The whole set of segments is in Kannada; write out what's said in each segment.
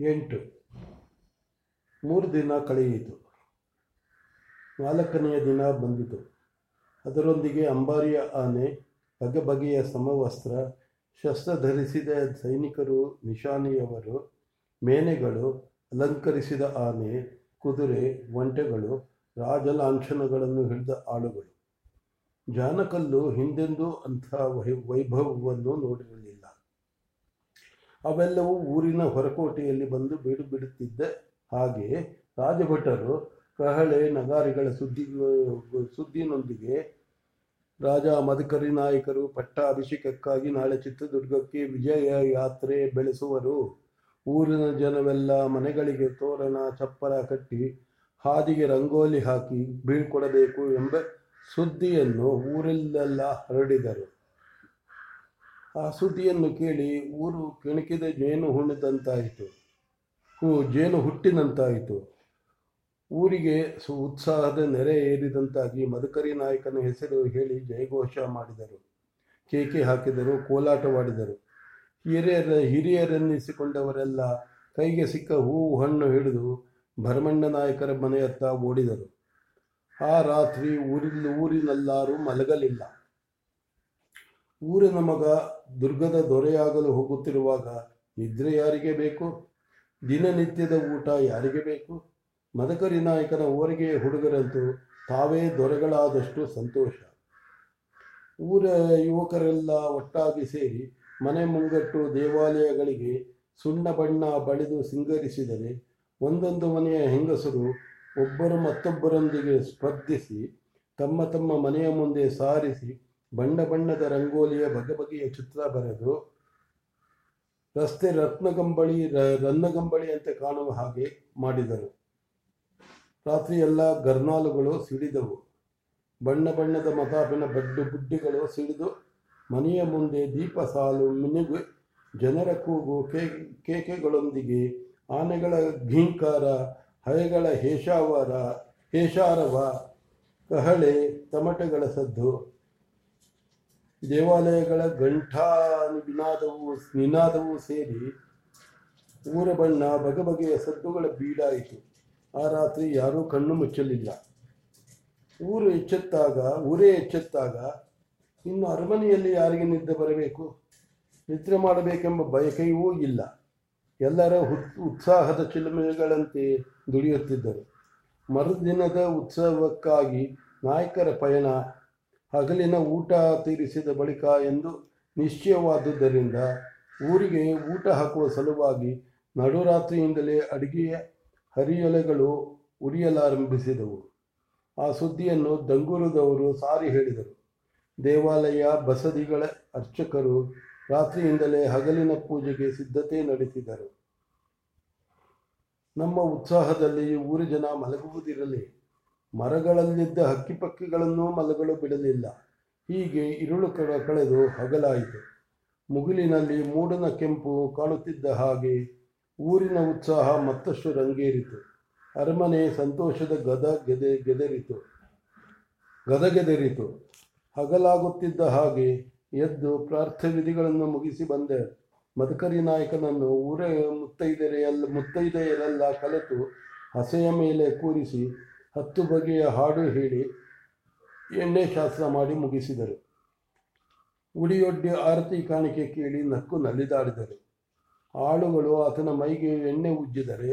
ಎಂಟು. ಮೂರು ದಿನ ಕಳೆಯಿತು. ನಾಲ್ಕನೆಯ ದಿನ ಬಂದಿತು. ಅದರೊಂದಿಗೆ ಅಂಬಾರಿಯ ಆನೆ ಬಗೆ ಬಗೆಯ ಸಮವಸ್ತ್ರ, ಶಸ್ತ್ರ ಧರಿಸಿದ ಸೈನಿಕರು, ನಿಶಾನಿಯವರು, ಮೇನೆಗಳು, ಅಲಂಕರಿಸಿದ ಆನೆ, ಕುದುರೆ, ಒಂಟೆಗಳು, ರಾಜಲಾಂಛನಗಳನ್ನು ಹಿಡಿದ ಆಳುಗಳು. ಜಾನಕಲ್ಲು ಹಿಂದೆಂದೂ ಅಂಥ ವೈ, ವೈಭವವನ್ನು ನೋಡಿರಲಿಲ್ಲ. ಅವೆಲ್ಲವೂ ಊರಿನ ಹೊರಕೋಟೆಯಲ್ಲಿ ಬಂದು ಬೀಡು ಬಿಡುತ್ತಿದ್ದ ಹಾಗೆ ರಾಜಭಟರು ಕಹಳೆ ನಗಾರಿಗಳ ಸುದ್ದಿ, ಸುದ್ದಿನೊಂದಿಗೆ ರಾಜ ಮಧುಕರಿ ನಾಯಕರು ಪಟ್ಟಾಭಿಷೇಕಕ್ಕಾಗಿ ನಾಳೆ ಚಿತ್ರದುರ್ಗಕ್ಕೆ ವಿಜಯ ಯಾತ್ರೆ ಬೆಳೆಸುವರು. ಊರಿನ ಜನವೆಲ್ಲ ಮನೆಗಳಿಗೆ ತೋರಣ ಚಪ್ಪರ ಕಟ್ಟಿ ಹಾದಿಗೆ ರಂಗೋಲಿ ಹಾಕಿ ಬೀಳ್ಕೊಡಬೇಕು ಎಂಬ ಸುದ್ದಿಯನ್ನು ಊರಲ್ಲೆಲ್ಲ ಹರಡಿದರು. ಆ ಸುದ್ದಿಯನ್ನು ಕೇಳಿ ಊರು ಕೆಣಕಿದ ಜೇನು ಹುಣ್ಣಿದಂತಾಯಿತು. ಹೂ, ಜೇನು ಹುಟ್ಟಿದಂತಾಯಿತು ಊರಿಗೆ ಸು ಉತ್ಸಾಹದ ನೆರೆ ಏರಿದಂತಾಗಿ ಮದಕರಿ ನಾಯಕನ ಹೆಸರು ಹೇಳಿ ಜಯಘೋಷ ಮಾಡಿದರು. ಕೇಕೆ ಹಾಕಿದರು ಕೋಲಾಟವಾಡಿದರು ಹಿರಿಯರ ಹಿರಿಯರೆನ್ನಿಸಿಕೊಂಡವರೆಲ್ಲ ಕೈಗೆ ಸಿಕ್ಕ ಹೂವು ಹಣ್ಣು ಹಿಡಿದು ಭರಮಣ್ಣ ನಾಯಕರ ಮನೆಯತ್ತ ಓಡಿದರು. ಆ ರಾತ್ರಿ ಊರಿನ ಊರಿನಲ್ಲಾರೂ ಮಲಗಲಿಲ್ಲ. ಊರಿನ ಮಗ ದುರ್ಗದ ದೊರೆಯಾಗಲು ಹೋಗುತ್ತಿರುವಾಗ ನಿದ್ರೆ ಯಾರಿಗೆ ಬೇಕು? ದಿನನಿತ್ಯದ ಊಟ ಯಾರಿಗೆ ಬೇಕು? ಮದಕರಿ ನಾಯಕನ ಊರಿಗೆ ಹುಡುಗರಂತೂ ತಾವೇ ದೊರೆಗಳಾದಷ್ಟು ಸಂತೋಷ. ಊರ ಯುವಕರೆಲ್ಲ ಒಟ್ಟಾಗಿ ಸೇರಿ ಮನೆ ಮುಂಗಟ್ಟು ದೇವಾಲಯಗಳಿಗೆ ಸುಣ್ಣ ಬಣ್ಣ ಬಳಿದು ಸಿಂಗರಿಸಿದರೆ ಒಂದೊಂದು ಮನೆಯ ಹೆಂಗಸರು ಒಬ್ಬರು ಮತ್ತೊಬ್ಬರೊಂದಿಗೆ ಸ್ಪರ್ಧಿಸಿ ತಮ್ಮ ತಮ್ಮ ಮನೆಯ ಮುಂದೆ ಸಾರಿಸಿ ಬಣ್ಣ ಬಣ್ಣದ ರಂಗೋಲಿಯ ಬಗೆ ಬಗೆಯ ಚಿತ್ರ ಬರೆದು, ರಸ್ತೆ ರತ್ನಗಂಬಳಿ ರನ್ನಗಂಬಳಿ ಅಂತ ಕಾಣುವ ಹಾಗೆ ಮಾಡಿದರು. ರಾತ್ರಿ ಎಲ್ಲ ಗರ್ನಾಲುಗಳು ಸಿಡಿದವು. ಬಣ್ಣ ಬಣ್ಣದ ಮತಾಪಿನ ಬಡ್ಡು ಬುಡ್ಡಿಗಳು ಸಿಡಿದು, ಮನೆಯ ಮುಂದೆ ದೀಪ ಸಾಲು ಮಿನುಗು, ಜನರ ಕೂಗು ಕೇ, ಕೇಕೆಗಳೊಂದಿಗೆ ಆನೆಗಳ ಘೀಂಕಾರ, ಹಯಗಳ ಹೇಷಾವರ, ಹೇಷಾರವ, ಕಹಳೆ, ತಮಟೆಗಳ ಸದ್ದು ದೇವಾಲಯಗಳ ಘಂಟಾ ನಿನಾದವು ನಿನಾದವು ಸೇರಿ ಊರ ಬಣ್ಣ ಬಗೆ ಬಗೆಯ ಸದ್ದುಗಳ ಬೀಡಾಯಿತು ಆ ರಾತ್ರಿ ಯಾರೂ ಕಣ್ಣು ಮುಚ್ಚಲಿಲ್ಲ. ಊರು ಎಚ್ಚೆತ್ತಾಗ, ಊರೇ ಎಚ್ಚೆತ್ತಾಗ ಇನ್ನು ಅರಮನೆಯಲ್ಲಿ ಯಾರಿಗೆ ನಿದ್ದೆ ಬರಬೇಕು? ನಿದ್ರೆ ಮಾಡಬೇಕೆಂಬ ಬಯಕೆಯೂ ಇಲ್ಲ. ಎಲ್ಲರ ಉತ್ಸಾಹದ ಚಿಲುಮೆಗಳಂತೆ ದುಡಿಯುತ್ತಿದ್ದರು. ಮರುದಿನದ ಉತ್ಸವಕ್ಕಾಗಿ ನಾಯಕರ ಪಯಣ ಹಗಲಿನ ಊಟ ತೀರಿಸಿದ ಬಳಿಕ ಎಂದು ನಿಶ್ಚಯವಾದುದರಿಂದ ಊರಿಗೆ ಊಟ ಹಾಕುವ ಸಲುವಾಗಿ ನಡುರಾತ್ರಿಯಿಂದಲೇ ಅಡಿಗೆಯ ಹರಿಯೊಲೆಗಳು ಉರಿಯಲಾರಂಭಿಸಿದವು. ಆ ಸುದ್ದಿಯನ್ನು ದಂಗೂರದವರು ಸಾರಿ ಹೇಳಿದರು. ದೇವಾಲಯ ಬಸದಿಗಳ ಅರ್ಚಕರು ರಾತ್ರಿಯಿಂದಲೇ ಹಗಲಿನ ಪೂಜೆಗೆ ಸಿದ್ಧತೆ ನಡೆಸಿದರು. ನಮ್ಮ ಉತ್ಸಾಹದಲ್ಲಿ ಊರ ಜನ ಮಲಗುವುದಿರಲಿ. ಮರಗಳಲ್ಲಿದ್ದ ಹಕ್ಕಿಪಕ್ಕಿಗಳನ್ನೂ ಮಲಗಳು ಬಿಡಲಿಲ್ಲ. ಹೀಗೆ ಇರುಳು ಕಳೆದು ಹಗಲಾಯಿತು. ಮುಗಿಲಿನಲ್ಲಿ ಮೂಡನ ಕೆಂಪು ಕಾಣುತ್ತಿದ್ದ ಹಾಗೆ ಊರಿನ ಉತ್ಸಾಹ ಮತ್ತಷ್ಟು ರಂಗೇರಿತು. ಅರಮನೆ ಸಂತೋಷದ ಗದ ಗೆದೆ, ಗೆದರಿತು. ಗದಗೆದರಿತು ಹಗಲಾಗುತ್ತಿದ್ದ ಹಾಗೆ ಎದ್ದು ಪ್ರಾರ್ಥವಿಧಿಗಳನ್ನು ಮುಗಿಸಿ ಬಂದೆ. ಮದಕರಿ ನಾಯಕನನ್ನು ಊರ ಮುತ್ತೈದೆಯರೆಲ್ಲ ಮುತ್ತೈದೆಯರೆಲ್ಲ ಕಲೆತು ಹಸೆಯ ಮೇಲೆ ಕೂರಿಸಿ ಹತ್ತು ಬಗೆಯ ಹಾಡು ಹೇಳಿ ಎಣ್ಣೆ ಶಾಸ್ತ್ರ ಮಾಡಿ ಮುಗಿಸಿದರು. ಉಡಿಯೊಡ್ಡಿ ಆರತಿ ಕಾಣಿಕೆ ಕೇಳಿ ನಕ್ಕು ನಲಿದಾಡಿದರು. ಆಳುಗಳು ಆತನ ಮೈಗೆ ಎಣ್ಣೆ ಉಜ್ಜಿದರೆ,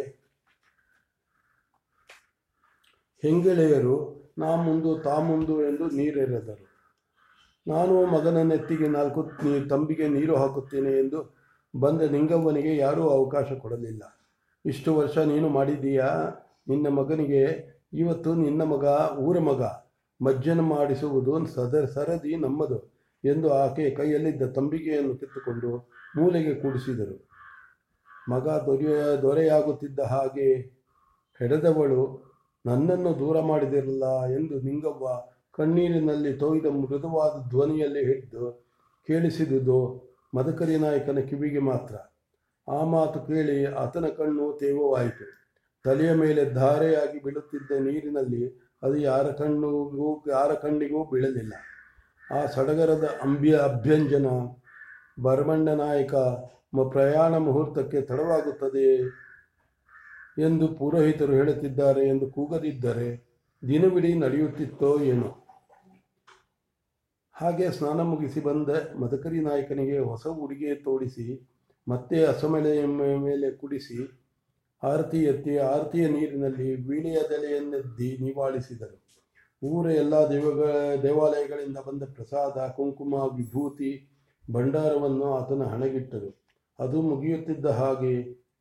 ಹೆಂಗಳೆಯರು, ನಾ ಮುಂದು ತಾ ಮುಂದು ಎಂದು ನೀರೆರೆದರು. ನಾನು ಮಗನ ನೆತ್ತಿಗೆ ನಾಲ್ಕು ತಂಬಿಗೆ ನೀರು ಹಾಕುತ್ತೇನೆ ಎಂದು ಬಂದ ನಿಂಗವ್ವನಿಗೆ ಯಾರೂ ಅವಕಾಶ ಕೊಡಲಿಲ್ಲ. ಇಷ್ಟು ವರ್ಷ ನೀನು ಮಾಡಿದ್ದೀಯಾ? ನಿನ್ನ ಮಗನಿಗೆ ಇವತ್ತು ನಿನ್ನ ಮಗ, ಊರ ಮಗ ಮಜ್ಜನ ಮಾಡಿಸುವುದು ಸದ ಸರದಿ ನಮ್ಮದು ಎಂದು ಆಕೆ ಕೈಯಲ್ಲಿದ್ದ ತಂಬಿಗೆಯನ್ನು ಕಿತ್ತುಕೊಂಡು ಮೂಲೆಗೆ ಕೂಡಿಸಿದರು. ಮಗ ದೊರೆಯ, ದೊರೆಯಾಗುತ್ತಿದ್ದ ಹಾಗೆ ಹೆಡೆದವಳು, ನನ್ನನ್ನು ದೂರ ಮಾಡಿದಿರಲ್ಲ ಎಂದು ನಿಂಗವ್ವ ಕಣ್ಣೀರಿನಲ್ಲಿ ತೋಯ್ದ ಮೃದುವಾದ ಧ್ವನಿಯಲ್ಲಿ ಹಿಡಿದು ಕೇಳಿಸಿದುದು ಮದಕರಿ ನಾಯಕನ ಕಿವಿಗೆ ಮಾತ್ರ. ಆ ಮಾತು ಕೇಳಿ ಆತನ ಕಣ್ಣು ತೇವವಾಯಿತು. ತಲೆಯ ಮೇಲೆ ಧಾರೆಯಾಗಿ ಬೀಳುತ್ತಿದ್ದ ನೀರಿನಲ್ಲಿ ಅದು ಯಾರ ಕಣ್ಣಿಗೂ ಯಾರ ಕಣ್ಣಿಗೂ ಬೀಳಲಿಲ್ಲ. ಆ ಸಡಗರದ ಅಂಬ್ಯ ಅಭ್ಯಂಜನ, ಭರಮಣ್ಣ ನಾಯಕ ಪ್ರಯಾಣ ಮುಹೂರ್ತಕ್ಕೆ ತಡವಾಗುತ್ತದೆ ಎಂದು ಪುರೋಹಿತರು ಹೇಳುತ್ತಿದ್ದಾರೆ ಎಂದು ಕೂಗದಿದ್ದರೆ ದಿನವಿಡೀ ನಡೆಯುತ್ತಿತ್ತೋ ಏನೋ. ಹಾಗೆ ಸ್ನಾನ ಮುಗಿಸಿ ಬಂದ ಮದಕರಿ ನಾಯಕನಿಗೆ ಹೊಸ ಉಡುಗೆ ತೋಡಿಸಿ ಮತ್ತೆ ಅಸಮಳೆಯ ಮೇಲೆ ಕುಡಿಸಿ ಆರತಿ ಎತ್ತಿ ಆರತಿಯ ನೀರಿನಲ್ಲಿ ವೀಣೆಯ ದೆಲೆಯನ್ನೆದ್ದಿ ನಿವಾಳಿಸಿದರು. ಊರ ಎಲ್ಲ ದೇವಗಳ ದೇವಾಲಯಗಳಿಂದ ಬಂದ ಪ್ರಸಾದ, ಕುಂಕುಮ, ವಿಭೂತಿ, ಭಂಡಾರವನ್ನು ಆತನ ಹಣಗಿಟ್ಟರು. ಅದು ಮುಗಿಯುತ್ತಿದ್ದ ಹಾಗೆ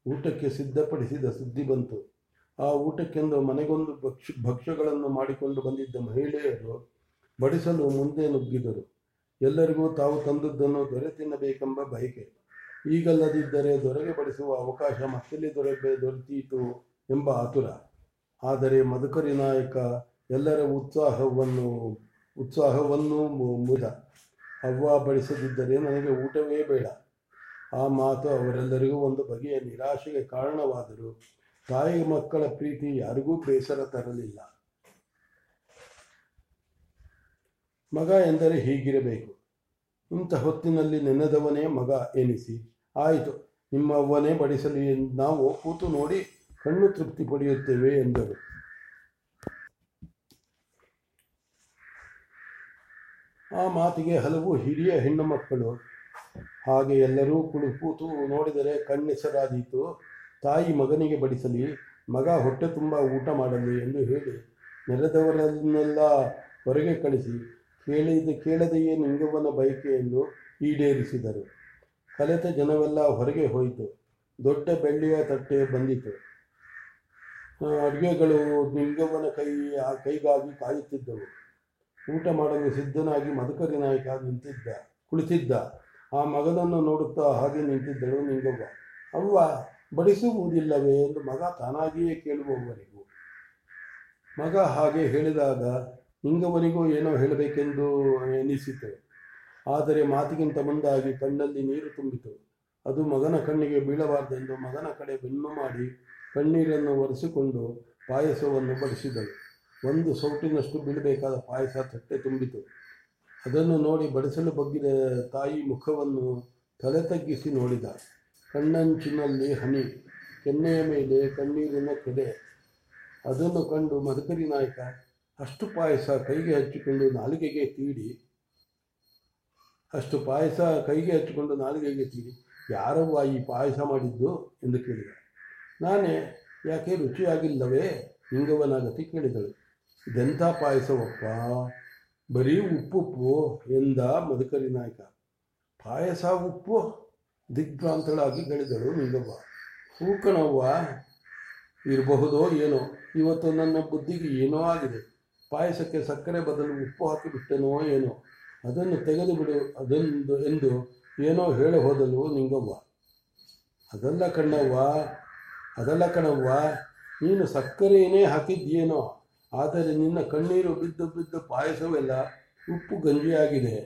ಊಟಕ್ಕೆ ಸಿದ್ಧಪಡಿಸಿದ ಸುದ್ದಿ ಬಂತು. ಆ ಊಟಕ್ಕೆಂದು ಮನೆಗೊಂದು ಭಕ್ಷ, ಭಕ್ಷ್ಯಗಳನ್ನು ಮಾಡಿಕೊಂಡು ಬಂದಿದ್ದ ಮಹಿಳೆಯರು ಬಡಿಸಲು ಮುಂದೆ ನುಗ್ಗಿದರು. ಎಲ್ಲರಿಗೂ ತಾವು ತಂದದ್ದನ್ನು ದೊರೆ ತಿನ್ನಬೇಕೆಂಬ ಬಯಕೆ. ಈಗಲ್ಲದಿದ್ದರೆ ದೊರೆಗೆ ಬಡಿಸುವ ಅವಕಾಶ ಮತ್ತೆಲ್ಲಿ ದೊರೆಬೆ ದೊರೆತೀತು ಎಂಬ ಆತುರ ಆದರೆ ಮಧುಕರಿ ನಾಯಕ ಎಲ್ಲರ ಉತ್ಸಾಹವನ್ನು ಉತ್ಸಾಹವನ್ನು ಮು- ಮುದ ಅವ್ವ ಬಡಿಸದಿದ್ದರೆ ನನಗೆ ಊಟವೇ ಬೇಡ. ಆ ಮಾತು ಅವರೆಲ್ಲರಿಗೂ ಒಂದು ಬಗೆಯ ನಿರಾಶೆಗೆ ಕಾರಣವಾದರೂ ತಾಯಿ ಮಕ್ಕಳ ಪ್ರೀತಿ ಯಾರಿಗೂ ಬೇಸರ ತರಲಿಲ್ಲ. ಮಗ ಎಂದರೆ ಹೀಗಿರಬೇಕು. ಇಂಥ ಹೊತ್ತಿನಲ್ಲಿ ನೆನೆದವನೇ ಮಗ ಎನಿಸಿ. ಆಯಿತು. ನಿಮ್ಮ ಅವ್ವನೇ ಬಡಿಸಲಿ ಎಂದು ನಾವು ಕೂತು ನೋಡಿ ಕಣ್ಣು ತೃಪ್ತಿ ಪಡೆಯುತ್ತೇವೆ ಎಂದರು. ಆ ಮಾತಿಗೆ ಹಲವು ಹಿರಿಯ ಹೆಣ್ಣು ಮಕ್ಕಳು, ಹಾಗೆ ಎಲ್ಲರೂ ಕುಳು ಕೂತು ನೋಡಿದರೆ ಕಣ್ಣೆಸರಾದೀತು. ತಾಯಿ ಮಗನಿಗೆ ಬಡಿಸಲಿ, ಮಗ ಹೊಟ್ಟೆ ತುಂಬ ಊಟ ಮಾಡಲಿ ಎಂದು ಹೇಳಿ, ನೆರೆದವರನ್ನೆಲ್ಲ ಹೊರಗೆ ಕಳಿಸಿ, ಕೇಳಿದ ಕೇಳದೆಯೇ ನಿಂಗವ್ವನ ಬಯಕೆಯನ್ನು ಈಡೇರಿಸಿದರು. ಕಲೆತ ಜನವೆಲ್ಲ ಹೊರಗೆ ಹೋಯಿತು. ದೊಡ್ಡ ಬೆಳ್ಳಿಯ ತಟ್ಟೆ ಬಂದಿತು. ಅಡುಗೆಗಳು ನಿಂಗವ್ವನ ಕೈ, ಆ ಕೈಗಾಗಿ ಕಾಯುತ್ತಿದ್ದವು. ಊಟ ಮಾಡಲು ಸಿದ್ಧನಾಗಿ ಮಧುಕರಿ ನಾಯಕ ನಿಂತಿದ್ದ, ಕುಳಿತಿದ್ದ. ಆ ಮಗನನ್ನು ನೋಡುತ್ತಾ ಹಾಗೆ ನಿಂತಿದ್ದಳು ನಿಂಗವ್ವ. ಅವ್ವ, ಬಡಿಸುವುದಿಲ್ಲವೇ ಎಂದು ಮಗ ತಾನಾಗಿಯೇ ಕೇಳುವವರಿಗೂ ಮಗ ಹಾಗೆ ಹೇಳಿದಾಗ ನಿಂಗವನಿಗೂ ಏನೋ ಹೇಳಬೇಕೆಂದು ಎನಿಸಿತು. ಆದರೆ ಮಾತಿಗಿಂತ ಮುಂದಾಗಿ ಕಣ್ಣಲ್ಲಿ ನೀರು ತುಂಬಿತು. ಅದು ಮಗನ ಕಣ್ಣಿಗೆ ಬೀಳಬಾರದೆಂದು ಮಗನ ಕಡೆ ಬೆನ್ನು ಮಾಡಿ ಕಣ್ಣೀರನ್ನು ಒರೆಸಿಕೊಂಡು ಪಾಯಸವನ್ನು ಬಡಿಸಿದಳು. ಒಂದು ಸೌಟಿನಷ್ಟು ಬೀಳಬೇಕಾದ ಪಾಯಸ ತಟ್ಟೆ ತುಂಬಿತು. ಅದನ್ನು ನೋಡಿ ಬಡಿಸಲು ಬಗ್ಗಿದ ತಾಯಿ ಮುಖವನ್ನು ತಲೆ ತಗ್ಗಿಸಿ ನೋಡಿದ. ಕಣ್ಣಂಚಿನಲ್ಲಿ ಹನಿ, ಕೆನ್ನೆಯ ಮೇಲೆ ಕಣ್ಣೀರಿನ ಕೆಡೆ. ಅದನ್ನು ಕಂಡು ಮಧುಕರಿ ನಾಯಕ ಅಷ್ಟು ಪಾಯಸ ಕೈಗೆ ಹಚ್ಚಿಕೊಂಡು ನಾಲಿಗೆಗೆ ತೀಡಿ ಅಷ್ಟು ಪಾಯಸ ಕೈಗೆ ಹಚ್ಚಿಕೊಂಡು ನಾಲಿಗೆಗೆ ತೀಡಿ ಯಾರವ್ವ ಈ ಪಾಯಸ ಮಾಡಿದ್ದು ಎಂದು ಕೇಳಿದ. ನಾನೇ, ಯಾಕೆ ರುಚಿಯಾಗಿಲ್ಲವೇ? ಹಿಂಗವನಾಗತಿ ಗತಿ ಕೇಳಿದಳು. ಇದೆಂಥ ಪಾಯಸವಪ್ಪ? ಬರೀ ಉಪ್ಪುಪ್ಪು, ಎಂದ ಮಧುಕರಿ ನಾಯಕ. ಪಾಯಸ, ಉಪ್ಪು? ದಿಗ್ಭ್ರಾಂತಳಾಗಿ ಕೇಳಿದಳು ನಿಂಗವ್ವ. ಹೂಕಣವ್ವ ಇರಬಹುದೋ ಏನೋ, ಇವತ್ತು ನನ್ನ ಬುದ್ಧಿಗೆ ಏನೋ ಆಗಿದೆ. ಪಾಯಸಕ್ಕೆ ಸಕ್ಕರೆ ಬದಲು ಉಪ್ಪು ಹಾಕಿಬಿಟ್ಟೆನೋ ಏನೋ. ಅದನ್ನು ತೆಗೆದು ಬಿಡು ಅದೊಂದು ಎಂದು ಏನೋ ಹೇಳಿ ಹೋದಲು ನಿಂಗವ್ವ. ಅದಲ್ಲ ಕಣ್ಣವ್ವ, ಅದಲ್ಲ ಕಣವ್ವ, ನೀನು ಸಕ್ಕರೆಯೇ ಹಾಕಿದ್ಯೇನೋ ಆದರೆ ನಿನ್ನ ಕಣ್ಣೀರು ಬಿದ್ದು ಬಿದ್ದು ಪಾಯಸವೆಲ್ಲ ಉಪ್ಪು ಗಂಜಿಯಾಗಿದೆ.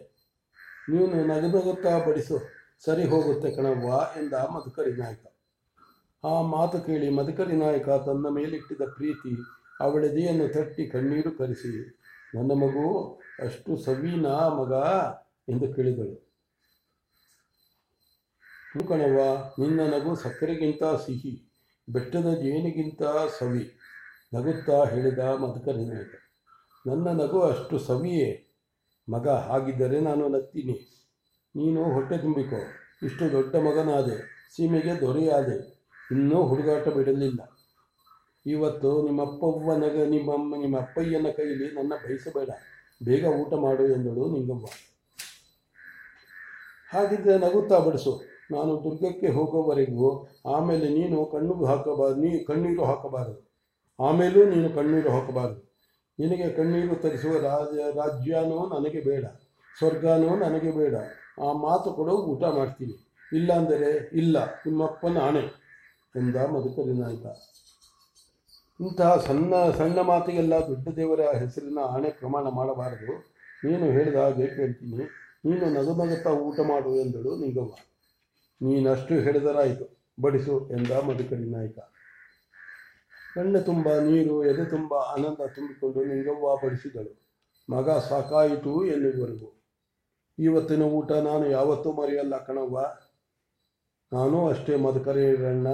ನೀನು ನಗನಗುತ್ತಾ ಬಡಿಸು, ಸರಿ ಹೋಗುತ್ತೆ ಕಣವ್ವ ಎಂದ ಮಧುಕರಿ ನಾಯಕ. ಆ ಮಾತು ಕೇಳಿ ಮಧುಕರಿ ನಾಯಕ ತನ್ನ ಮೇಲಿಟ್ಟಿದ್ದ ಪ್ರೀತಿ ಅವಳೆದೆಯನ್ನು ತಟ್ಟಿ ಕಣ್ಣೀರು ಕರೆಸಿ, ನನ್ನ ಮಗು ಅಷ್ಟು ಸವೀನಾ ಮಗ ಎಂದು ಕೇಳಿದಳು. ಕಣವ ನಿನ್ನ ನಗು ಸಕ್ಕರೆಗಿಂತ ಸಿಹಿ, ಬೆಟ್ಟದ ಜೇನಿಗಿಂತ ಸವಿ, ನಗುತ್ತಾ ಹೇಳಿದ ಮಧುಕರಿ ನಾಯಕ. ನನ್ನ ನಗು ಅಷ್ಟು ಸವಿಯೇ, ಮಗ, ಹಾಗಿದ್ದರೆ ನಾನು ನಗ್ತೀನಿ. ನೀನು ಹೊಟ್ಟೆ ತುಂಬಿಕೋ, ಇಷ್ಟು ದೊಡ್ಡ ಮಗನಾದೆ, ಸೀಮೆಗೆ ದೊರೆಯಾದೆ, ಇನ್ನೂ ಹುಡುಗಾಟ ಬಿಡಲಿಲ್ಲ. ಇವತ್ತು ನಿಮ್ಮಪ್ಪವ್ವ ನಗ ನಿಮ್ಮಮ್ಮ ನಿಮ್ಮ ಅಪ್ಪಯ್ಯನ ಕೈಲಿ ನನ್ನ ಬಯಸಬೇಡ. ಬೇಗ ಊಟ ಮಾಡು ಎಂದಳು ನಿಂಗಮ್ಮ. ಹಾಗಿದ್ದರೆ ನಗುತ್ತಾ ಬಡಿಸು, ನಾನು ದುರ್ಗಕ್ಕೆ ಹೋಗೋವರೆಗೂ ಆಮೇಲೆ ನೀನು ಕಣ್ಣು ಹಾಕಬಾರದು ನೀ ಕಣ್ಣೀರು ಹಾಕಬಾರದು. ಆಮೇಲೂ ನೀನು ಕಣ್ಣೀರು ಹಾಕಬಾರದು. ನಿನಗೆ ಕಣ್ಣೀರು ತರಿಸುವ ರಾಜ, ರಾಜ್ಯನೂ ನನಗೆ ಬೇಡ, ಸ್ವರ್ಗನೂ ನನಗೆ ಬೇಡ. ಆ ಮಾತು ಕೊಡು, ಊಟ ಮಾಡ್ತೀನಿ. ಇಲ್ಲಾಂದರೆ ಇಲ್ಲ, ನಿಮ್ಮಪ್ಪನ ಆಣೆ ಎಂದ ಮಧುಕರಿ ನಾಯಕ ಇಂತಹ ಸಣ್ಣ ಸಣ್ಣ ಮಾತಿಗೆಲ್ಲ ದೊಡ್ಡ ದೇವರ ಹೆಸರಿನ ಆಣೆ ಪ್ರಮಾಣ ಮಾಡಬಾರದು. ನೀನು ಹೇಳಿದ ಹಾಗೆ ಕೇಳ್ತೀನಿ. ನೀನು ನಗು ನಗುತ್ತಾ ಊಟ ಮಾಡು ಎಂದಳು ನಿಂಗವ್ವ. ನೀನಷ್ಟು ಹೇಳಿದರಾಯಿತು. ಬಡಿಸು ಎಂದ ಮಧುಕರಿ ನಾಯಕ. ಕಣ್ಣು ತುಂಬ, ನೀರು, ಎದೆ ತುಂಬ ಆನಂದ ತುಂಬಿಕೊಂಡು ನಿಂಗವ್ವ ಬಡಿಸಿದಳು. ಮಗ ಸಾಕಾಯಿತು ಎನ್ನುವರೆಗೂ ಇವತ್ತಿನ ಊಟ ನಾನು ಯಾವತ್ತೂ ಮರೆಯಲ್ಲ ಕಣವ್ವ. ನಾನು ಅಷ್ಟೇ ಮಧುಕರಿಯಣ್ಣ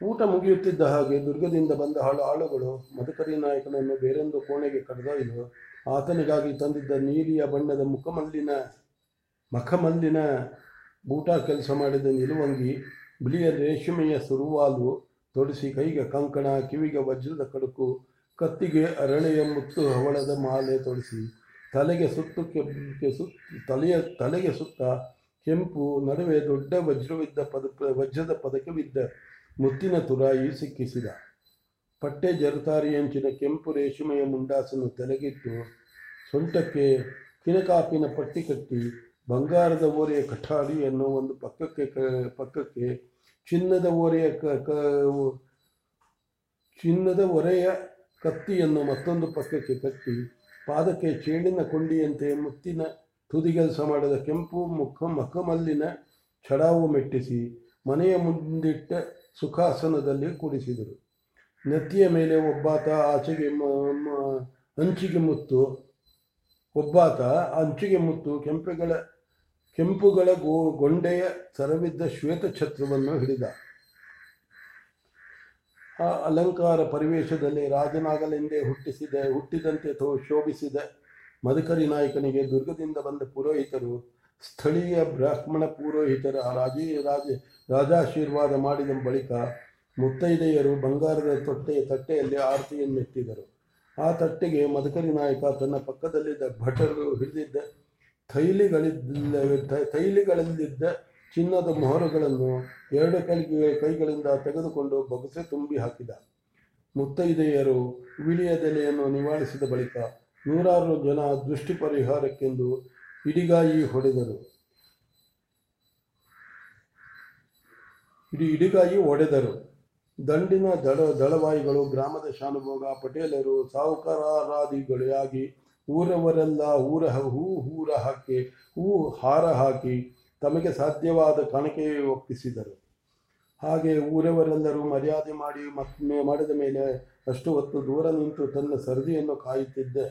ಊಟ ಮುಗಿಯುತ್ತಿದ್ದ ಹಾಗೆ ದುರ್ಗದಿಂದ ಬಂದ ಹಾಳು ಆಳುಗಳು ಮಧುಕರಿ ನಾಯಕನನ್ನು ಬೇರೊಂದು ಕೋಣೆಗೆ ಕರೆದೊಯ್ದು ಆತನಿಗಾಗಿ ತಂದಿದ್ದ ನೀಲಿಯ ಬಣ್ಣದ ಮುಖಮಲ್ಲಿನ, ಮಖಮಲ್ಲಿನ ಊಟ ಕೆಲಸ ಮಾಡಿದ ನಿಲುವಂಗಿ, ಬಿಳಿಯ ರೇಷ್ಮೆಯ ಸುರುವಾಲು ತೊಡಿಸಿ ಕೈಗೆ ಕಂಕಣ, ಕಿವಿಗೆ ವಜ್ರದ ಕಡುಕು, ಕತ್ತಿಗೆ ಅರಳೆಯ ಮುತ್ತು ಹವಳದ ಮಾಲೆ ತೊಡಿಸಿ ತಲೆಗೆ ಸುತ್ತು ಕೆ ತಲೆಯ, ತಲೆಗೆ ಸುತ್ತ ಕೆಂಪು, ನಡುವೆ ದೊಡ್ಡ ವಜ್ರವಿದ್ದ ಪದ, ವಜ್ರದ ಪದಕವಿದ್ದ ಮುತ್ತಿನ ತುರಾಯಿ ಸಿಕ್ಕಿಸಿದ. ಪಟ್ಟೆ ಜರತಾರಿ ಅಂಚಿನ ಕೆಂಪು ರೇಷ್ಮೆಯ ಮುಂಡಾಸನ್ನು ತಲೆಗಿಟ್ಟು ಸೊಂಟಕ್ಕೆ ಕಿನಕಾಪಿನ ಪಟ್ಟಿ ಕಟ್ಟಿ ಬಂಗಾರದ ಓರೆಯ ಕಠಾರಿಯನ್ನು ಒಂದು ಪಕ್ಕಕ್ಕೆ ಪಕ್ಕಕ್ಕೆ ಚಿನ್ನದ ಓರೆಯ ಕ ಚಿನ್ನದ ಒರೆಯ ಕತ್ತಿಯನ್ನು ಮತ್ತೊಂದು ಪಕ್ಕಕ್ಕೆ ಕಟ್ಟಿ ಪಾದಕ್ಕೆ ಚೇಳಿನ ಕೊಂಡಿಯಂತೆ ಮುತ್ತಿನ ತುದಿಗೆಲಸ ಮಾಡಿದ ಕೆಂಪು ಮುಖ ಮಖಮಲ್ಲಿನ ಛಡಾವು ಮೆಟ್ಟಿಸಿ ಮನೆಯ ಮುಂದಿಟ್ಟ ಸುಖಾಸನದಲ್ಲಿ ಕೂಡಿಸಿದರು. ನೆತ್ತಿಯ ಮೇಲೆ ಒಬ್ಬಾತ ಆಚೆಗೆ ಅಂಚಿಗೆ ಮುತ್ತು, ಒಬ್ಬಾತ ಅಂಚಿಗೆ ಮುತ್ತು, ಕೆಂಪುಗಳ ಕೆಂಪುಗಳ ಗೋ, ಗೊಂಡೆಯ ಸರವಿದ್ದ ಶ್ವೇತ ಛತ್ರವನ್ನು ಹಿಡಿದ. ಆ ಅಲಂಕಾರ ಪರಿವೇಶದಲ್ಲಿ ರಾಜನಾಗಲೆಂದೇ ಹುಟ್ಟಿಸಿದ, ಹುಟ್ಟಿದಂತೆ ತೋ, ಶೋಭಿಸಿದ ಮದಕರಿ ನಾಯಕನಿಗೆ ದುರ್ಗದಿಂದ ಬಂದ ಪುರೋಹಿತರು, ಸ್ಥಳೀಯ ಬ್ರಾಹ್ಮಣ ಪುರೋಹಿತರ ರಾಜೀಯ ರಾಜ ರಾಜಾಶೀರ್ವಾದ ಮಾಡಿದ ಬಳಿಕ ಮುತ್ತೈದೆಯರು ಬಂಗಾರದ ತೊಟ್ಟೆಯ ತಟ್ಟೆಯಲ್ಲಿ ಆರತಿಯನ್ನೆತ್ತಿದರು. ಆ ತಟ್ಟೆಗೆ ಮದಕರಿ ನಾಯಕ ತನ್ನ ಪಕ್ಕದಲ್ಲಿದ್ದ ಭಟರು ಹಿಡಿದಿದ್ದ ತೈಲಿಗಳಿದ್ದ ತೈಲಿಗಳಲ್ಲಿದ್ದ ಚಿನ್ನದ ಮೊಹರುಗಳನ್ನು ಎರಡು ಕೈಗೆ ಕೈಗಳಿಂದ ತೆಗೆದುಕೊಂಡು ಬೊಗಸೆ ತುಂಬಿ ಹಾಕಿದ. ಮುತ್ತೈದೆಯರು ವಿಳಿಯದೆಲೆಯನ್ನು ನಿವಾರಿಸಿದ ಬಳಿಕ ನೂರಾರು ಜನ ದೃಷ್ಟಿ ಪರಿಹಾರಕ್ಕೆಂದು ಇಡಿಗಾಯಿ ಹೊಡೆದರು. ಇಡಿ ಇಡಿಗಾಯಿ ಒಡೆದರು. ದಂಡಿನ ದಳ, ದಳವಾಯಿಗಳು, ಗ್ರಾಮದ ಶಾನುಭೋಗ, ಪಟೇಲರು ಸಾಹುಕಾರಾದಿಗಳಾಗಿ ಊರವರೆಲ್ಲ ಊರ ಹೂ ಹೂರ ಹಾಕಿ, ಹೂ ಹಾರ ಹಾಕಿ ತಮಗೆ ಸಾಧ್ಯವಾದ ಕಾಣಿಕೆ ಒಪ್ಪಿಸಿದರು. ಹಾಗೆ ಊರವರೆಲ್ಲರೂ ಮರ್ಯಾದೆ ಮಾಡಿ ಮತ್ತೆ ಮಾಡಿದ ಮೇಲೆ ಅಷ್ಟು ಹೊತ್ತು ದೂರ ನಿಂತು ತನ್ನ ಸರದಿಯನ್ನು ಕಾಯುತ್ತಿದ್ದೆ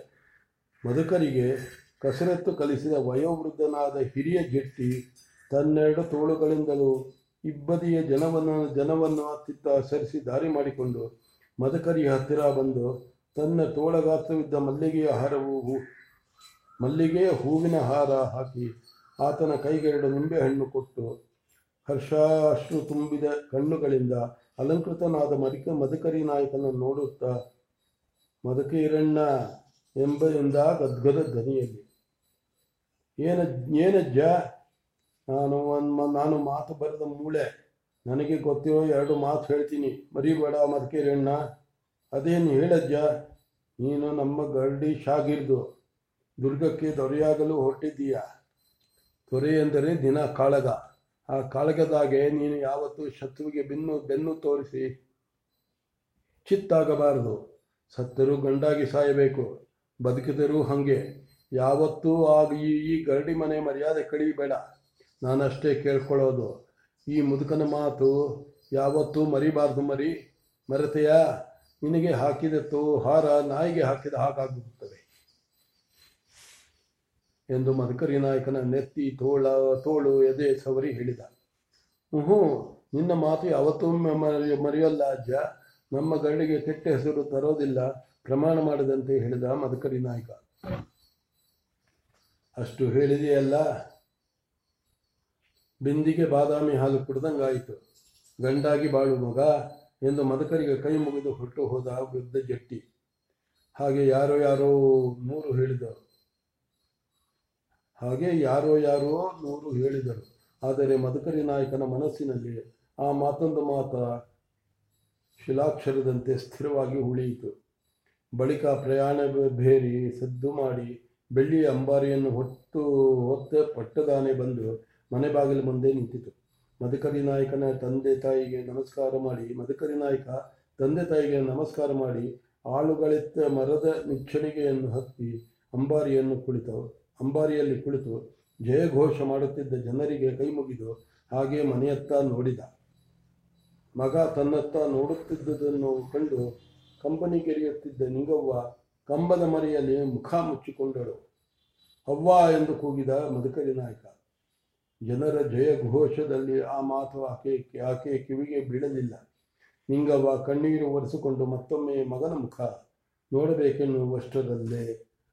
ಮಧುಕರಿಗೆ ಕಸರತ್ತು ಕಲಿಸಿದ ವಯೋವೃದ್ಧನಾದ ಹಿರಿಯ ಜಟ್ಟಿ ತನ್ನೆರಡು ತೋಳುಗಳಿಂದಲೂ ಇಬ್ಬದಿಯ ಜನವನ್ನು ಜನವನ್ನು ಅತ್ತಿತ್ತ ಸರಿಸಿ ದಾರಿ ಮಾಡಿಕೊಂಡು ಮದಕರಿಯ ಹತ್ತಿರ ಬಂದು ತನ್ನ ತೋಳಗಾತ್ರವಿದ್ದ ಮಲ್ಲಿಗೆಯ ಹಾರವು ಹೂ, ಮಲ್ಲಿಗೆಯ ಹೂವಿನ ಹಾರ ಹಾಕಿ ಆತನ ಕೈಗೆರಡು ನಿಂಬೆಹಣ್ಣು ಕೊಟ್ಟು ಹರ್ಷಾಶ್ರು ತುಂಬಿದ ಕಣ್ಣುಗಳಿಂದ ಅಲಂಕೃತನಾದ ಮದಕ ಮದಕರಿ ನಾಯಕನನ್ನು ನೋಡುತ್ತಾ ಮದಕೀರಣ್ಣ ಎಂಬ ಎಂದ ಗದ್ಗದ ಧ್ವನಿಯಲ್ಲಿ ಏನ ಏನಜ್ಜ ನಾನು ಒಂದು ನಾನು ಮಾತು ಬರೆದ ಮೂಳೆ, ನನಗೆ ಗೊತ್ತಿರೋ ಎರಡು ಮಾತು ಹೇಳ್ತೀನಿ. ಮರಿಬೇಡ ಮಧುಕೀರಣ್ಣ ಅದೇನು ಹೇಳಜ್ಜ ನೀನು ನಮ್ಮ ಗರ್ಡಿ ಶಾಗಿರ್ದು, ದುರ್ಗಕ್ಕೆ ದೊರೆಯಾಗಲು ಹೊರಟಿದ್ದೀಯ? ದೊರೆ ಎಂದರೆ ದಿನ ಕಾಳಗ. ಆ ಕಾಳಗದಾಗೆ ನೀನು ಯಾವತ್ತೂ ಶತ್ರುವಿಗೆ ಬೆನ್ನು ಬೆನ್ನು ತೋರಿಸಿ ಚಿತ್ತಾಗಬಾರದು. ಸತ್ತರೂ ಗಂಡಾಗಿ ಸಾಯಬೇಕು, ಬದುಕಿದರೂ ಹಾಗೆ. ಯಾವತ್ತೂ ಆಗ ಈ ಈ ಗರಡಿ ಮನೆ ಮರ್ಯಾದೆ ಕಳೀಬೇಡ ನಾನಷ್ಟೇ ಕೇಳ್ಕೊಳ್ಳೋದು. ಈ ಮುದುಕನ ಮಾತು ಯಾವತ್ತೂ ಮರಿಬಾರ್ದು ಮರಿ. ಮರೆತೆಯಾ ನಿನಗೆ ಹಾಕಿದ ತೋ ಹಾರ ನಾಯಿಗೆ ಹಾಕಿದ ಹಾಗಾಗುತ್ತದೆ. ಎಂದು ಮದಕರಿ ನಾಯಕನ ನೆತ್ತಿ ತೋಳ ತೋಳು ಎದೆ ಸವರಿ ಹೇಳಿದ. ಹ್ಞೂ ನಿನ್ನ ಮಾತು ಮರೆ- ಮರೆಯಲ್ಲ ಅಜ್ಜ. ನಮ್ಮ ಗರಡಿಗೆ ಕೆಟ್ಟ ಹೆಸರು ತರೋದಿಲ್ಲ. ಪ್ರಮಾಣ ಮಾಡದಂತೆ ಹೇಳಿದ ಮದಕರಿ ನಾಯಕ. ಅಷ್ಟು ಹೇಳಿದೆಯಲ್ಲ? ಬಿಂದಿಗೆ ಬಾದಾಮಿ ಹಾಲು ಕುಡ್ದಂಗಾಯಿತು. ಗಂಡಾಗಿ ಬಾಳು ಮಗ ಎಂದು ಮದಕರಿಗೆ ಕೈ ಮುಗಿದು ಹೊರಟು ಹೋದ ವೃದ್ಧ ಜಟ್ಟಿ. ಹಾಗೆ ಯಾರೋ ಯಾರೋ ನೂರು ಹೇಳಿದರು. ಹಾಗೆ ಯಾರೋ ಯಾರೋ ನೂರು ಹೇಳಿದರು. ಆದರೆ ಮದಕರಿ ನಾಯಕನ ಮನಸ್ಸಿನಲ್ಲಿ ಆ ಮಾತೊಂದು ಮಾತ ಶಿಲಾಕ್ಷರದಂತೆ ಸ್ಥಿರವಾಗಿ ಉಳಿಯಿತು. ಬಳಿಕ ಪ್ರಯಾಣ ಬೇರಿ ಸದ್ದು ಮಾಡಿ ಬೆಳ್ಳಿಯ ಅಂಬಾರಿಯನ್ನು ಹೊತ್ತು ಹೊತ್ತ ಪಟ್ಟದಾನೆ ಬಂದು ಮನೆ ಬಾಗಿಲು ಮುಂದೆ ನಿಂತಿತು. ಮಧುಕರಿ ನಾಯಕನ ತಂದೆ ತಾಯಿಗೆ ನಮಸ್ಕಾರ ಮಾಡಿ, ಮಧುಕರಿ ನಾಯಕ ತಂದೆ ತಾಯಿಗೆ ನಮಸ್ಕಾರ ಮಾಡಿ ಆಳುಗಳೆತ್ತ ಮರದ ನಿಚ್ಚಣಿಗೆಯನ್ನು ಹತ್ತಿ ಅಂಬಾರಿಯನ್ನು ಕುಳಿತು ಅಂಬಾರಿಯಲ್ಲಿ ಕುಳಿತು ಜಯಘೋಷ ಮಾಡುತ್ತಿದ್ದ ಜನರಿಗೆ ಕೈ ಮುಗಿದು ಹಾಗೆ ಮನೆಯತ್ತ ನೋಡಿದ. ಮಗ ತನ್ನತ್ತ ನೋಡುತ್ತಿದ್ದುದನ್ನು ಕಂಡು ಕಂಬನಿಗೆರೆಯುತ್ತಿದ್ದ ನಿಂಗವ್ವ ಕಂಬದ ಮರೆಯಲ್ಲಿ ಮುಖ ಮುಚ್ಚಿಕೊಂಡಳು. ಅವ್ವ ಎಂದು ಕೂಗಿದ ಮಧುಕರಿ ನಾಯಕ. ಜನರ ಜಯ ಘೋಷದಲ್ಲಿ ಆ ಮಾತು ಆಕೆ ಆಕೆ ಕಿವಿಗೆ ಬೀಳಲಿಲ್ಲ. ನಿಂಗವ್ವ ಕಣ್ಣೀರು ಒರೆಸಿಕೊಂಡು ಮತ್ತೊಮ್ಮೆ ಮಗನ ಮುಖ ನೋಡಬೇಕೆನ್ನುವಷ್ಟರಲ್ಲೇ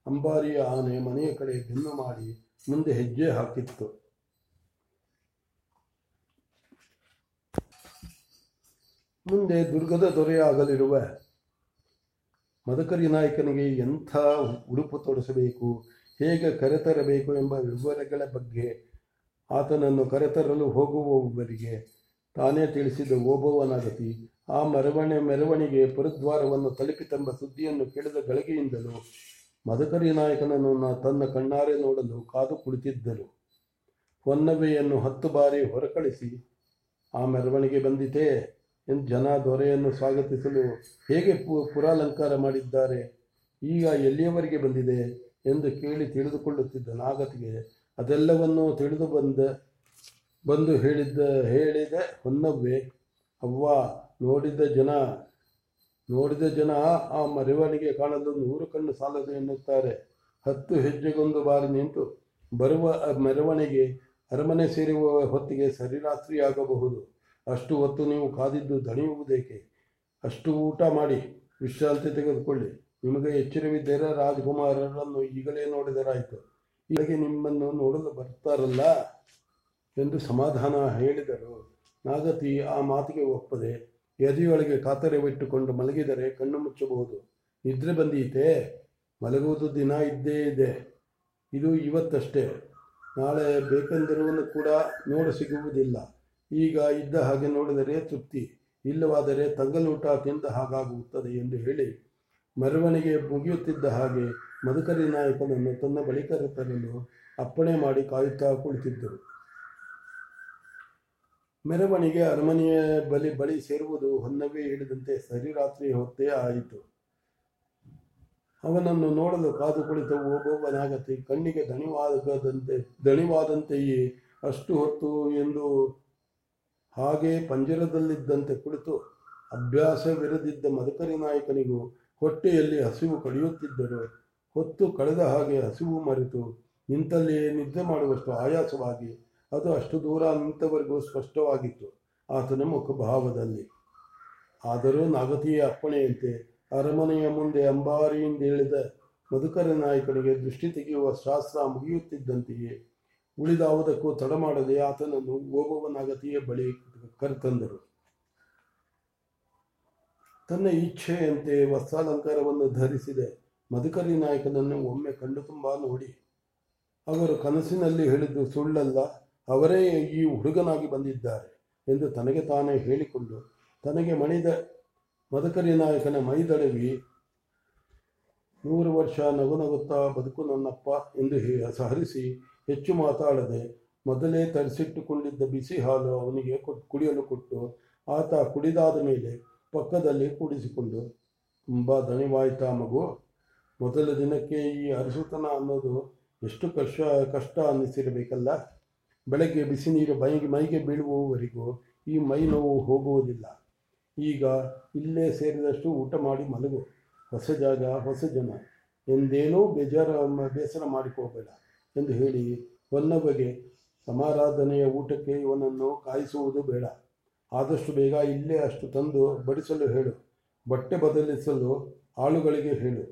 ಅಂಬಾರಿಯ ಆನೆ ಮನೆಯ ಕಡೆ ಬೆನ್ನು ಮಾಡಿ ಮುಂದೆ ಹೆಜ್ಜೆ ಹಾಕಿತ್ತು. ಮುಂದೆ ದುರ್ಗದ ದೊರೆಯಾಗಲಿರುವ ಮದಕರಿ ನಾಯಕನಿಗೆ ಎಂಥ ಉಡುಪು ತೊಡಿಸಬೇಕು, ಹೇಗೆ ಕರೆತರಬೇಕು ಎಂಬ ವಿವರಗಳ ಬಗ್ಗೆ ಆತನನ್ನು ಕರೆತರಲು ಹೋಗುವವರಿಗೆ ತಾನೇ ತಿಳಿಸಿದ ಓಬವ್ವನಾಗತಿ, ಆ ಮೆರವಣೆ ಮೆರವಣಿಗೆ ಪುರದ್ವಾರವನ್ನು ತಲುಪಿತೆಂಬ ಸುದ್ದಿಯನ್ನು ಕೇಳಿದ ಗಳಿಗೆಯಿಂದಲೂ ಮದಕರಿ ನಾಯಕನನ್ನು ತನ್ನ ಕಣ್ಣಾರೆ ನೋಡಲು ಕಾದು ಕುಳಿತಿದ್ದರು. ಹೊನ್ನವೆಯನ್ನು ಹತ್ತು ಬಾರಿ ಹೊರಕಳಿಸಿ, ಆ ಮೆರವಣಿಗೆ ಬಂದಿತೇ ಎಂದು ಜನ ದೊರೆಯನ್ನು ಸ್ವಾಗತಿಸಲು ಹೇಗೆ ಪು ಪುರಾಲಂಕಾರ ಮಾಡಿದ್ದಾರೆ, ಈಗ ಎಲ್ಲಿಯವರೆಗೆ ಬಂದಿದೆ ಎಂದು ಕೇಳಿ ತಿಳಿದುಕೊಳ್ಳುತ್ತಿದ್ದ ನಾಗತಿಗೆ ಅದೆಲ್ಲವನ್ನೂ ತಿಳಿದು ಬಂದ, ಬಂದು ಹೇಳಿದ್ದ, ಹೇಳಿದ ಹೊನ್ನವ್ವೆ ಅವ್ವ, ನೋಡಿದ ಜನ ನೋಡಿದ ಜನ ಆ ಮೆರವಣಿಗೆ ಕಾಣಲು ನೂರು ಕಣ್ಣು ಸಾಲದು ಎನ್ನುತ್ತಾರೆ. ಹತ್ತು ಹೆಜ್ಜೆಗೊಂದು ಬಾರಿ ನಿಂತು ಬರುವ ಮೆರವಣಿಗೆ ಅರಮನೆ ಸೇರುವ ಹೊತ್ತಿಗೆ ಸರಿರಾತ್ರಿ ಆಗಬಹುದು ಅಷ್ಟು ಹೊತ್ತು ನೀವು ಕಾದಿದ್ದು ದಣಿಯುವುದೇಕೆ? ಅಷ್ಟು ಊಟ ಮಾಡಿ, ವಿಶ್ರಾಂತಿ ತೆಗೆದುಕೊಳ್ಳಿ. ನಿಮಗೆ ಎಚ್ಚರವಿದ್ದರೆ ರಾಜಕುಮಾರರನ್ನು ಈಗಲೇ ನೋಡಿದರಾಯಿತು. ಈಗಲೇ ನಿಮ್ಮನ್ನು ನೋಡಲು ಬರ್ತಾರಲ್ಲ ಎಂದು ಸಮಾಧಾನ ಹೇಳಿದರು. ನಾಗತಿ ಆ ಮಾತಿಗೆ ಒಪ್ಪದೆ ಎದೆಯೊಳಗೆ ಕಾತರವಿಟ್ಟುಕೊಂಡು ಮಲಗಿದರೆ ಕಣ್ಣು ಮುಚ್ಚಬಹುದು. ನಿದ್ರೆ ಬಂದೀತೆ, ಮಲಗುವುದು ದಿನ ಇದ್ದೇ ಇದೆ. ಇದು ಇವತ್ತಷ್ಟೇ. ನಾಳೆ ಬೇಕೆಂದಿರುವನ್ನು ಕೂಡ ನೋಡ ಸಿಗುವುದಿಲ್ಲ. ಈಗ ಇದ್ದ ಹಾಗೆ ನೋಡಿದರೆ ತೃಪ್ತಿ. ಇಲ್ಲವಾದರೆ ತಂಗಲೂಟ ತಿಂದ ಹಾಗಾಗುತ್ತದೆ ಎಂದು ಹೇಳಿ ಮೆರವಣಿಗೆ ಮುಗಿಯುತ್ತಿದ್ದ ಹಾಗೆ ಮಧುಕರಿ ನಾಯಕನನ್ನು ತನ್ನ ಬಳಿ ತರಲು ಅಪ್ಪಣೆ ಮಾಡಿ ಕಾಯುತ್ತಾ ಕುಳಿತಿದ್ದರು. ಮೆರವಣಿಗೆ ಅರಮನೆಯ ಬಳಿ ಬಳಿ ಸೇರುವುದು ಹೊನ್ನವೇ ಹೇಳಿದಂತೆ ಸರಿರಾತ್ರಿ ಹೊತ್ತೇ ಆಯಿತು. ಅವನನ್ನು ನೋಡಲು ಕಾದು ಕುಳಿತ ಒಬ್ಬೊಬ್ಬನಾಗತಿ ಕಣ್ಣಿಗೆ ದಣಿವಾದಂತೆ ದಣಿವಾದಂತೆಯೇ ಅಷ್ಟು ಹೊತ್ತು ಎಂದು ಹಾಗೆ ಪಂಜರದಲ್ಲಿದ್ದಂತೆ ಕುಳಿತು ಅಭ್ಯಾಸವಿರದಿದ್ದ ಮದಕರಿ ನಾಯಕನಿಗೂ ಹೊಟ್ಟೆಯಲ್ಲಿ ಹಸಿವು ಕಡಿಯುತ್ತಿದ್ದರು ಹೊತ್ತು ಕಳೆದ ಹಾಗೆ ಹಸಿವು ಮರೆತು ನಿಂತಲ್ಲಿಯೇ ನಿದ್ದೆ ಮಾಡುವಷ್ಟು ಆಯಾಸವಾಗಿ ಅದು ಅಷ್ಟು ದೂರ ನಿಂತವರೆಗೂ ಸ್ಪಷ್ಟವಾಗಿತ್ತು ಆತನ ಮುಖಭಾವದಲ್ಲಿ. ಆದರೂ ನಾಗತಿಯ ಅಪ್ಪಣೆಯಂತೆ ಅರಮನೆಯ ಮುಂದೆ ಅಂಬಾರಿಯಿಂದ ಇಳಿದ ಮಧುಕರ ನಾಯಕನಿಗೆ ದೃಷ್ಟಿ ತೆಗೆಯುವ ಶಾಸ್ತ್ರ ಮುಗಿಯುತ್ತಿದ್ದಂತೆಯೇ ಉಳಿದಾವುದಕ್ಕೂ ತಡ ಮಾಡದೆ ಆತನನ್ನು ಹೋಗುವ ನಾಗತಿಯ ಬಳಿ ಕರೆತಂದರು ತನ್ನ ಇಚ್ಛೆಯಂತೆ ವಸ್ತ್ರಾಲಂಕಾರವನ್ನು ಧರಿಸಿದೆ. ಮಧುಕರಿ ನಾಯಕನನ್ನು ಒಮ್ಮೆ ಕಂಡು ತುಂಬ ನೋಡಿ. ಅವರು ಕನಸಿನಲ್ಲಿ ಹೇಳಿದ್ದು ಸುಳ್ಳಲ್ಲ, ಅವರೇ ಈ ಹುಡುಗನಾಗಿ ಬಂದಿದ್ದಾರೆ ಎಂದು ತನಗೆ ತಾನೇ ಹೇಳಿಕೊಂಡು ತನಗೆ ಮಣಿದ ಮದಕರಿ ನಾಯಕನ ಮೈದಳವಿ, ನೂರು ವರ್ಷ ನಗು ನಗುತ್ತಾ ಬದುಕು ನನ್ನಪ್ಪ ಎಂದು ಸಹರಿಸಿ ಹೆಚ್ಚು ಮಾತಾಡದೆ ಮೊದಲೇ ತರಿಸಿಟ್ಟುಕೊಂಡಿದ್ದ ಬಿಸಿ ಹಾಲು ಅವನಿಗೆ ಕುಡಿಯಲು ಕೊಟ್ಟು ಆತ ಕುಡಿದಾದ ಮೇಲೆ ಪಕ್ಕದಲ್ಲಿ ಕೂಡಿಸಿಕೊಂಡು ತುಂಬ ಧನಿವಾಯಿತ ಮಗು. ಮೊದಲ ದಿನಕ್ಕೆ ಈ ಅರಸುತನ ಅನ್ನೋದು ಎಷ್ಟು ಕಷ್ಟ ಕಷ್ಟ ಅನ್ನಿಸಿರಬೇಕಲ್ಲ. ಬೆಳಗ್ಗೆ ಬಿಸಿ ನೀರು ಮೈಗೆ ಮೈಗೆ ಬೀಳುವವರೆಗೂ ಈ ಮೈ ನೋವು ಹೋಗುವುದಿಲ್ಲ. ಈಗ ಇಲ್ಲೇ ಸೇರಿದಷ್ಟು ಊಟ ಮಾಡಿ ಮಲಗು. ಹೊಸ ಜಾಗ, ಹೊಸ ಜನ. ಎಂದೇನೂ ಬೇಜಾರ, ಬೇಸರ ಮಾಡಿಕೋಬೇಡ ಎಂದು ಹೇಳಿ ಹೊನ್ನಬಗೆ ಸಮಾರಾಧನೆಯ ಊಟಕ್ಕೆ ಇವನನ್ನು ಕಾಯಿಸುವುದು ಬೇಡ. ಆದಷ್ಟು ಬೇಗ ಇಲ್ಲೇ ಅಷ್ಟು ತಂದು ಬಡಿಸಲು ಹೇಳು. ಬಟ್ಟೆ ಬದಲಿಸಲು ಆಳುಗಳಿಗೆ ಹೇಳು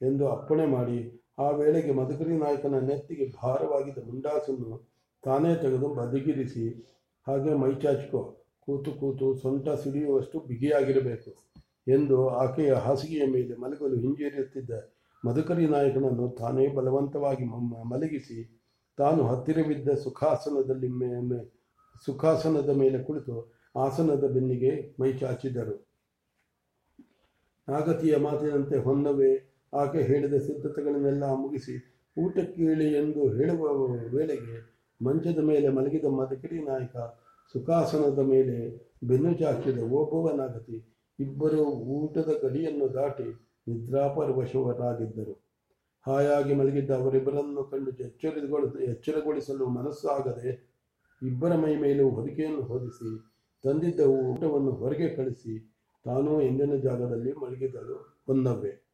ಎಂದು ಅಪ್ಪಣೆ ಮಾಡಿ ಆ ವೇಳೆಗೆ ಮಧುಕರಿ ನಾಯಕನ ನೆತ್ತಿಗೆ ಭಾರವಾಗಿದ್ದ ಮುಂಡಾಸನ್ನು ತಾನೇ ತೆಗೆದು ಬದಿಗಿರಿಸಿ, ಹಾಗೆ ಮೈಚಾಚಿಕೋ ಕೂತು ಕೂತು ಸೊಂಟ ಸಿಡಿಯುವಷ್ಟು ಬಿಗಿಯಾಗಿರಬೇಕು ಎಂದು ಆಕೆಯ ಹಾಸಿಗೆಯ ಮೇಲೆ ಮಲಗಲು ಹಿಂಜರಿಯುತ್ತಿದ್ದ ಮಧುಕರಿ ನಾಯಕನನ್ನು ತಾನೇ ಬಲವಂತವಾಗಿ ಮಲಗಿಸಿ ತಾನು ಹತ್ತಿರವಿದ್ದ ಸುಖಾಸನದಲ್ಲಿ ಮೇ- ಸುಖಾಸನದ ಮೇಲೆ ಕುಳಿತು ಆಸನದ ಬೆನ್ನಿಗೆ ಮೈ ಚಾಚಿದರು. ನಾಗತಿಯ ಮಾತಿನಂತೆ ಹೊನ್ನವೇ, ಆಕೆ ಹೇಳಿದ ಸಿದ್ಧತೆಗಳನ್ನೆಲ್ಲ ಮುಗಿಸಿ ಊಟಕ್ಕೆ ಎಂದು ಹೇಳುವ ವೇಳೆಗೆ ಮಂಚದ ಮೇಲೆ ಮಲಗಿದ ಮದಕರಿ ನಾಯಕ ಸುಖಾಸನದ ಮೇಲೆ ಬೆನ್ನು ಚಾಚಿದ ಓಬವ್ವ ನಾಗತಿ ಇಬ್ಬರು ಊಟದ ಗಡಿಯನ್ನು ದಾಟಿ ನಿದ್ರಾಪರವಶವರಾಗಿದ್ದರು. ಹಾಯಾಗಿ ಮಲಗಿದ್ದ ಅವರಿಬ್ಬರನ್ನು ಕಂಡು ಎಚ್ಚರಗೊಳಿಸ, ಎಚ್ಚರಗೊಳಿಸಲು ಮನಸ್ಸಾಗದೆ ಇಬ್ಬರ ಮೈ ಮೇಲೂ ಹೊದಿಕೆಯನ್ನು ಹೊದಿಸಿ ತಂದಿದ್ದ ಊಟವನ್ನು ಹೊರಗೆ ಕಳಿಸಿ ತಾನೂ ಎಂದಿನ ಜಾಗದಲ್ಲಿ ಮಲಗಿದಳು. ಹೊನ್ನವ್ವೆ